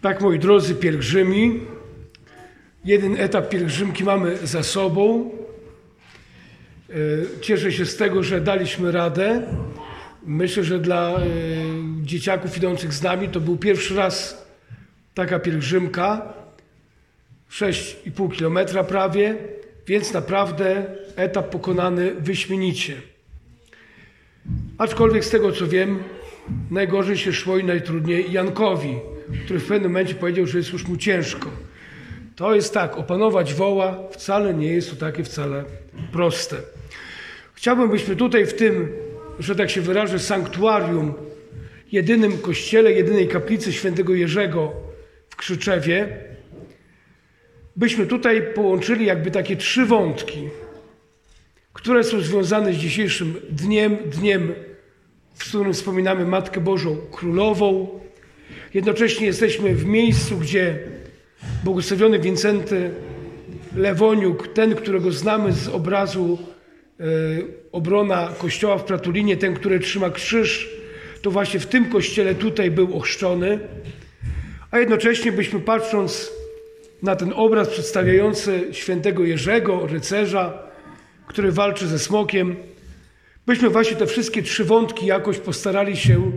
Tak, moi drodzy pielgrzymi, jeden etap pielgrzymki mamy za sobą. E, cieszę się z tego, że daliśmy radę. Myślę, że dla e, dzieciaków idących z nami to był pierwszy raz taka pielgrzymka. 6,5 kilometra prawie, więc naprawdę etap pokonany wyśmienicie. Aczkolwiek z tego co wiem, najgorzej się szło i najtrudniej Jankowi, który w pewnym momencie powiedział, że jest już mu ciężko. To jest tak, opanować woła wcale nie jest to takie wcale proste. Chciałbym, byśmy tutaj w tym, że tak się wyrażę, sanktuarium, jedynym kościele, jedynej kaplicy świętego Jerzego w Krzyczewie, byśmy tutaj połączyli jakby takie trzy wątki, które są związane z dzisiejszym dniem, dniem, w którym wspominamy Matkę Bożą Królową. Jednocześnie jesteśmy w miejscu, gdzie błogosławiony Wincenty Lewoniuk, ten, którego znamy z obrazu e, obrona kościoła w Pratulinie, ten, który trzyma krzyż, to właśnie w tym kościele tutaj był ochrzczony. A jednocześnie byśmy patrząc na ten obraz przedstawiający świętego Jerzego, rycerza, który walczy ze smokiem, byśmy właśnie te wszystkie trzy wątki jakoś postarali się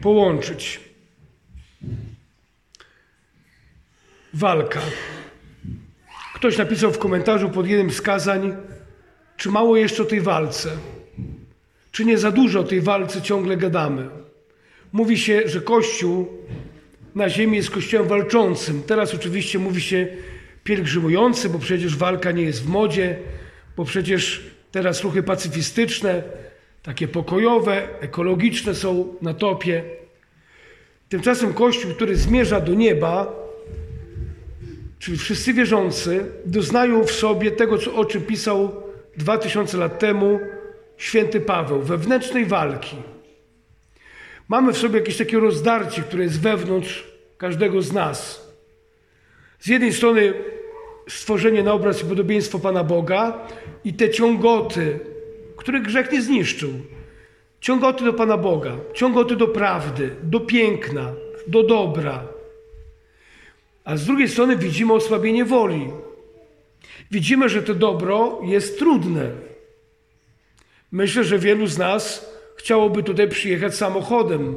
połączyć. Walka. Ktoś napisał w komentarzu pod jednym z kazań, czy mało jeszcze o tej walce, czy nie za dużo o tej walce ciągle gadamy. Mówi się, że Kościół na ziemi jest kościołem walczącym. Teraz oczywiście mówi się pielgrzymujący, bo przecież walka nie jest w modzie, bo przecież teraz ruchy pacyfistyczne, takie pokojowe, ekologiczne są na topie. Tymczasem Kościół, który zmierza do nieba, czyli wszyscy wierzący, doznają w sobie tego, co, o czym pisał dwa tysiące lat temu święty Paweł, wewnętrznej walki. Mamy w sobie jakieś takie rozdarcie, które jest wewnątrz każdego z nas. Z jednej strony stworzenie na obraz i podobieństwo Pana Boga i te ciągoty, których grzech nie zniszczył. Ciągoty do Pana Boga, ciągoty do prawdy, do piękna, do dobra. A z drugiej strony widzimy osłabienie woli. Widzimy, że to dobro jest trudne. Myślę, że wielu z nas chciałoby tutaj przyjechać samochodem,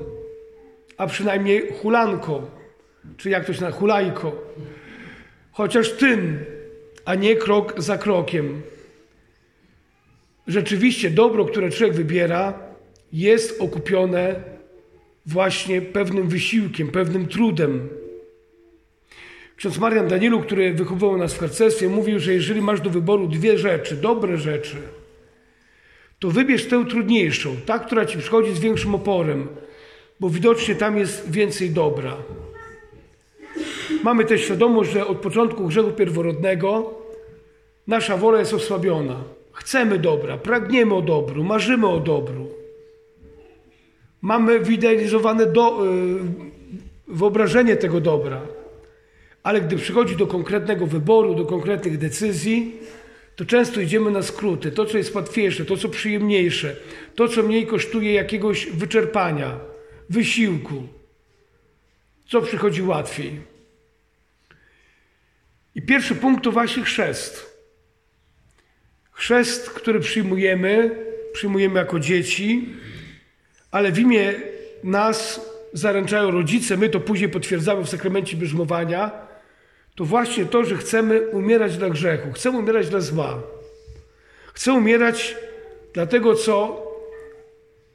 a przynajmniej hulanką, czy jak to się na hulajko. Chociaż tym, a nie krok za krokiem. Rzeczywiście dobro, które człowiek wybiera, jest okupione właśnie pewnym wysiłkiem, pewnym trudem. Ksiądz Marian Danielu, który wychowywał nas w harcerstwie, mówił, że jeżeli masz do wyboru dwie rzeczy, dobre rzeczy, to wybierz tę trudniejszą, ta, która ci przychodzi z większym oporem, bo widocznie tam jest więcej dobra. Mamy też świadomość, że od początku grzechu pierworodnego nasza wola jest osłabiona. Chcemy dobra, pragniemy o dobru, marzymy o dobru. Mamy wyidealizowane do, yy, wyobrażenie tego dobra. Ale gdy przychodzi do konkretnego wyboru, do konkretnych decyzji, to często idziemy na skróty. To, co jest łatwiejsze, to, co przyjemniejsze, to, co mniej kosztuje jakiegoś wyczerpania, wysiłku, co przychodzi łatwiej. I pierwszy punkt to właśnie chrzest. Chrzest, który przyjmujemy, przyjmujemy jako dzieci, ale w imię nas zaręczają rodzice, my to później potwierdzamy w sakramencie bierzmowania, to właśnie to, że chcemy umierać dla grzechu, chcemy umierać dla zła. Chcę umierać dla tego, co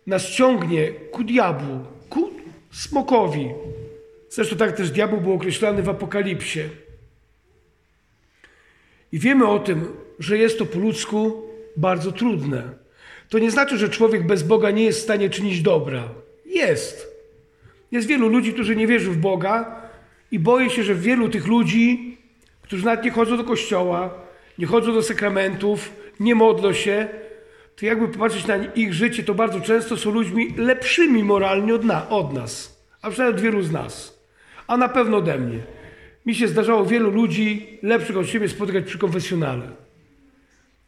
nas ciągnie ku diabłu, ku smokowi. Zresztą tak też diabeł był określany w Apokalipsie. I wiemy o tym, że jest to po ludzku bardzo trudne. To nie znaczy, że człowiek bez Boga nie jest w stanie czynić dobra. Jest. Jest wielu ludzi, którzy nie wierzą w Boga i boję się, że wielu tych ludzi, którzy nawet nie chodzą do kościoła, nie chodzą do sakramentów, nie modlą się, to jakby popatrzeć na ich życie, to bardzo często są ludźmi lepszymi moralnie od, na, od nas, a przynajmniej od wielu z nas, a na pewno ode mnie. Mi się zdarzało wielu ludzi lepszych od siebie spotykać przy konfesjonale.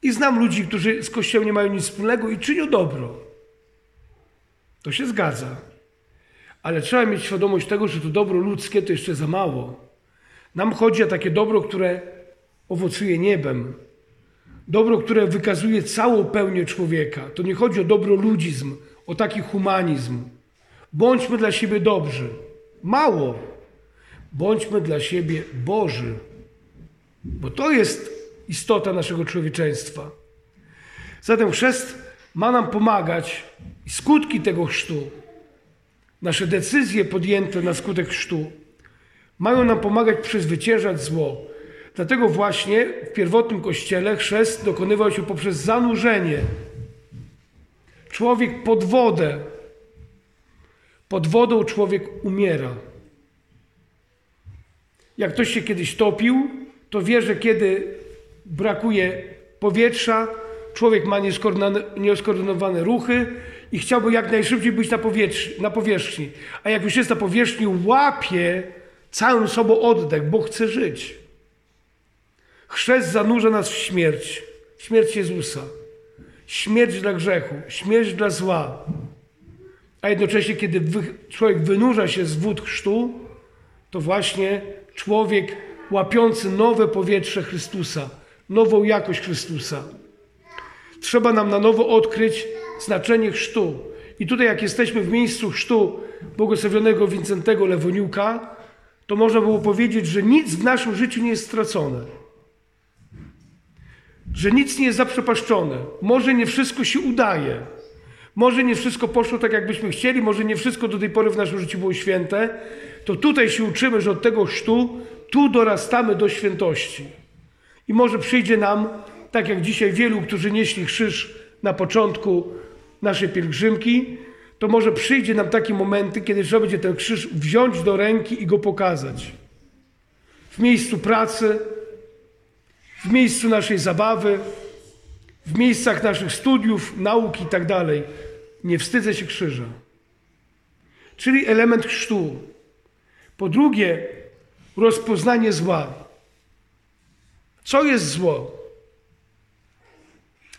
I znam ludzi, którzy z Kościołem nie mają nic wspólnego i czynią dobro. To się zgadza. Ale trzeba mieć świadomość tego, że to dobro ludzkie to jeszcze za mało. Nam chodzi o takie dobro, które owocuje niebem. Dobro, które wykazuje całą pełnię człowieka. To nie chodzi o dobro ludzizm, o taki humanizm. Bądźmy dla siebie dobrzy. Mało. Bądźmy dla siebie Boży. Bo to jest istota naszego człowieczeństwa. Zatem chrzest ma nam pomagać i skutki tego chrztu, nasze decyzje podjęte na skutek chrztu, mają nam pomagać przezwyciężać zło. Dlatego właśnie w pierwotnym kościele chrzest dokonywał się poprzez zanurzenie. Człowiek pod wodę. Pod wodą człowiek umiera. Jak ktoś się kiedyś topił, to wie, że kiedy brakuje powietrza, człowiek ma nieskoordynowane ruchy i chciałby jak najszybciej być na powierzchni, na powierzchni. A jak już jest na powierzchni, łapie całym sobą oddech, bo chce żyć. Chrzest zanurza nas w śmierć. Śmierć Jezusa. Śmierć dla grzechu, śmierć dla zła. A jednocześnie, kiedy człowiek wynurza się z wód chrztu, to właśnie człowiek łapiący nowe powietrze Chrystusa, nową jakość Chrystusa. Trzeba nam na nowo odkryć znaczenie chrztu. I tutaj, jak jesteśmy w miejscu chrztu błogosławionego Wincentego Lewoniuka, to można było powiedzieć, że nic w naszym życiu nie jest stracone. Że nic nie jest zaprzepaszczone. Może nie wszystko się udaje. Może nie wszystko poszło tak, jakbyśmy chcieli, może nie wszystko do tej pory w naszym życiu było święte. To tutaj się uczymy, że od tego chrztu tu dorastamy do świętości. I może przyjdzie nam, tak jak dzisiaj wielu, którzy nieśli krzyż na początku naszej pielgrzymki, to może przyjdzie nam takie momenty, kiedy trzeba będzie ten krzyż wziąć do ręki i go pokazać. W miejscu pracy, w miejscu naszej zabawy, w miejscach naszych studiów, nauki itd. Tak Nie wstydzę się krzyża. Czyli element chrztu. Po drugie, rozpoznanie zła. Co jest zło?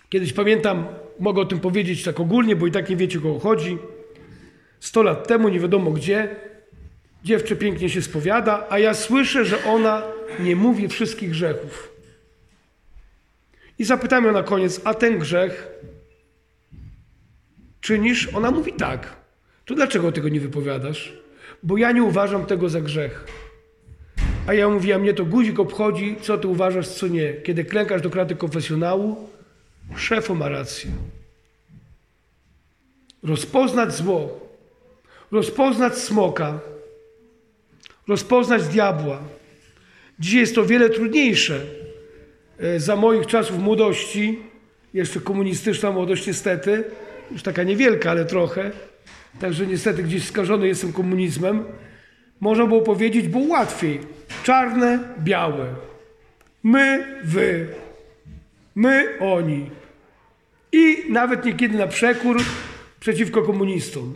Kiedyś pamiętam, mogę o tym powiedzieć tak ogólnie, bo i tak nie wiecie, kogo chodzi. Sto lat temu, nie wiadomo gdzie, dziewczę pięknie się spowiada, a ja słyszę, że ona nie mówi wszystkich grzechów. I zapytam ją na koniec, a ten grzech czynisz? Ona mówi tak. To dlaczego tego nie wypowiadasz? Bo ja nie uważam tego za grzech. A ja mówię, a mnie to guzik obchodzi, co ty uważasz, co nie. Kiedy klękasz do kraty konfesjonału, szefo ma rację. Rozpoznać zło, rozpoznać smoka, rozpoznać diabła. Dzisiaj jest to wiele trudniejsze. E, za moich czasów młodości, jeszcze komunistyczna młodość niestety, już taka niewielka, ale trochę, także niestety gdzieś skażony jestem komunizmem, można było powiedzieć, było łatwiej. Czarne, białe. My, wy. My, oni. I nawet niekiedy na przekór przeciwko komunistom.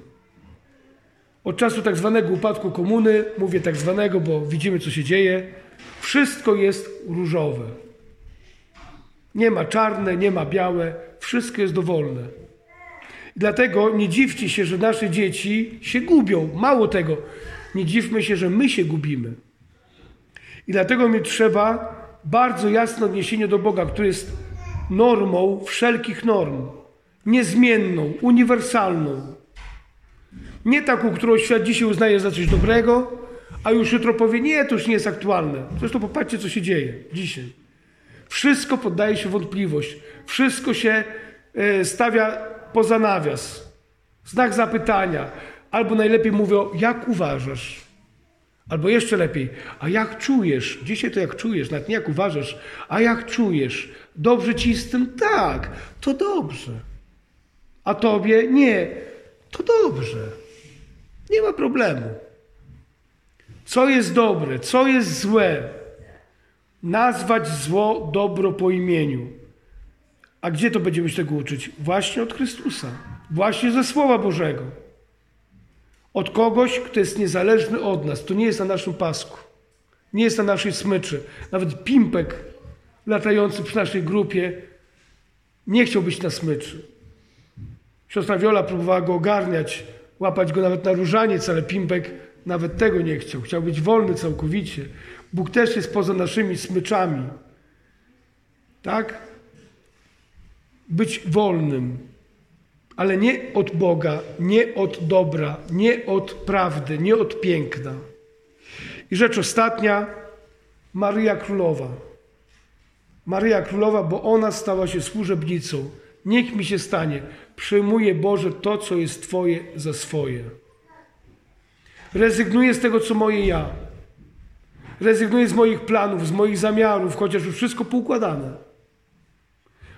Od czasu tak zwanego upadku komuny, mówię tak zwanego, bo widzimy, co się dzieje, wszystko jest różowe. Nie ma czarne, nie ma białe, wszystko jest dowolne. Dlatego nie dziwcie się, że nasze dzieci się gubią. Mało tego, nie dziwmy się, że my się gubimy. I dlatego mi trzeba bardzo jasne odniesienie do Boga, który jest normą wszelkich norm, niezmienną, uniwersalną. Nie taką, którą świat dzisiaj uznaje za coś dobrego, a już jutro powie, nie, to już nie jest aktualne. Zresztą popatrzcie, co się dzieje dzisiaj. Wszystko poddaje się wątpliwość. Wszystko się e, stawia poza nawias. Znak zapytania. Albo najlepiej mówią, jak uważasz? Albo jeszcze lepiej, a jak czujesz? Dzisiaj to jak czujesz, nawet nie jak uważasz, a jak czujesz? Dobrze ci z tym? Tak, to dobrze. A tobie? Nie, to dobrze. Nie ma problemu. Co jest dobre, co jest złe? Nazwać zło dobro po imieniu. A gdzie to będziemy się tego uczyć? Właśnie od Chrystusa, właśnie ze Słowa Bożego. Od kogoś, kto jest niezależny od nas, to nie jest na naszym pasku, nie jest na naszej smyczy. Nawet pimpek latający przy naszej grupie nie chciał być na smyczy. Siostra Wiola próbowała go ogarniać łapać go nawet na różaniec, ale Pimpek nawet tego nie chciał. Chciał być wolny całkowicie. Bóg też jest poza naszymi smyczami. Tak? Być wolnym, ale nie od Boga, nie od dobra, nie od prawdy, nie od piękna. I rzecz ostatnia, Maryja Królowa. Maryja Królowa, bo ona stała się służebnicą. Niech mi się stanie. Przyjmuję Boże to, co jest Twoje za swoje. Rezygnuję z tego, co moje ja. Rezygnuję z moich planów, z moich zamiarów, chociaż już wszystko poukładane.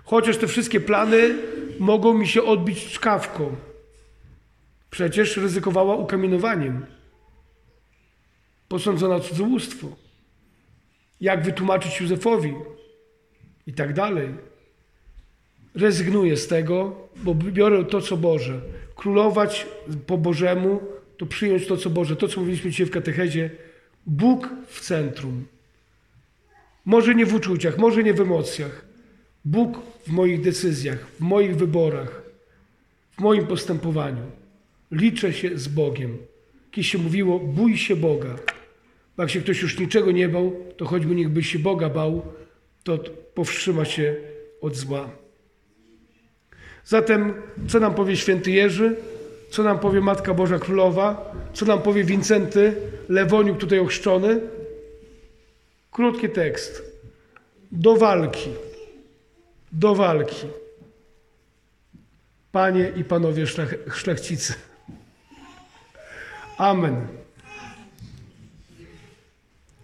Chociaż te wszystkie plany mogą mi się odbić czkawką. Przecież ryzykowała ukamienowaniem. Posądzona cudzołóstwo. Jak wytłumaczyć Józefowi? I tak dalej. Rezygnuję z tego, bo biorę to, co Boże. Królować po Bożemu to przyjąć to, co Boże. To, co mówiliśmy dzisiaj w katechezie. Bóg w centrum. Może nie w uczuciach, może nie w emocjach. Bóg w moich decyzjach, w moich wyborach, w moim postępowaniu. Liczę się z Bogiem. Kiedyś się mówiło, bój się Boga. Bo jak się ktoś już niczego nie bał, to choćby niechby się Boga bał, to powstrzyma się od zła. Zatem, co nam powie święty Jerzy? Co nam powie Matka Boża Królowa? Co nam powie Wincenty Lewoniuk tutaj ochrzczony? Krótki tekst. Do walki. Do walki. Panie i panowie szlach, szlachcicy. Amen.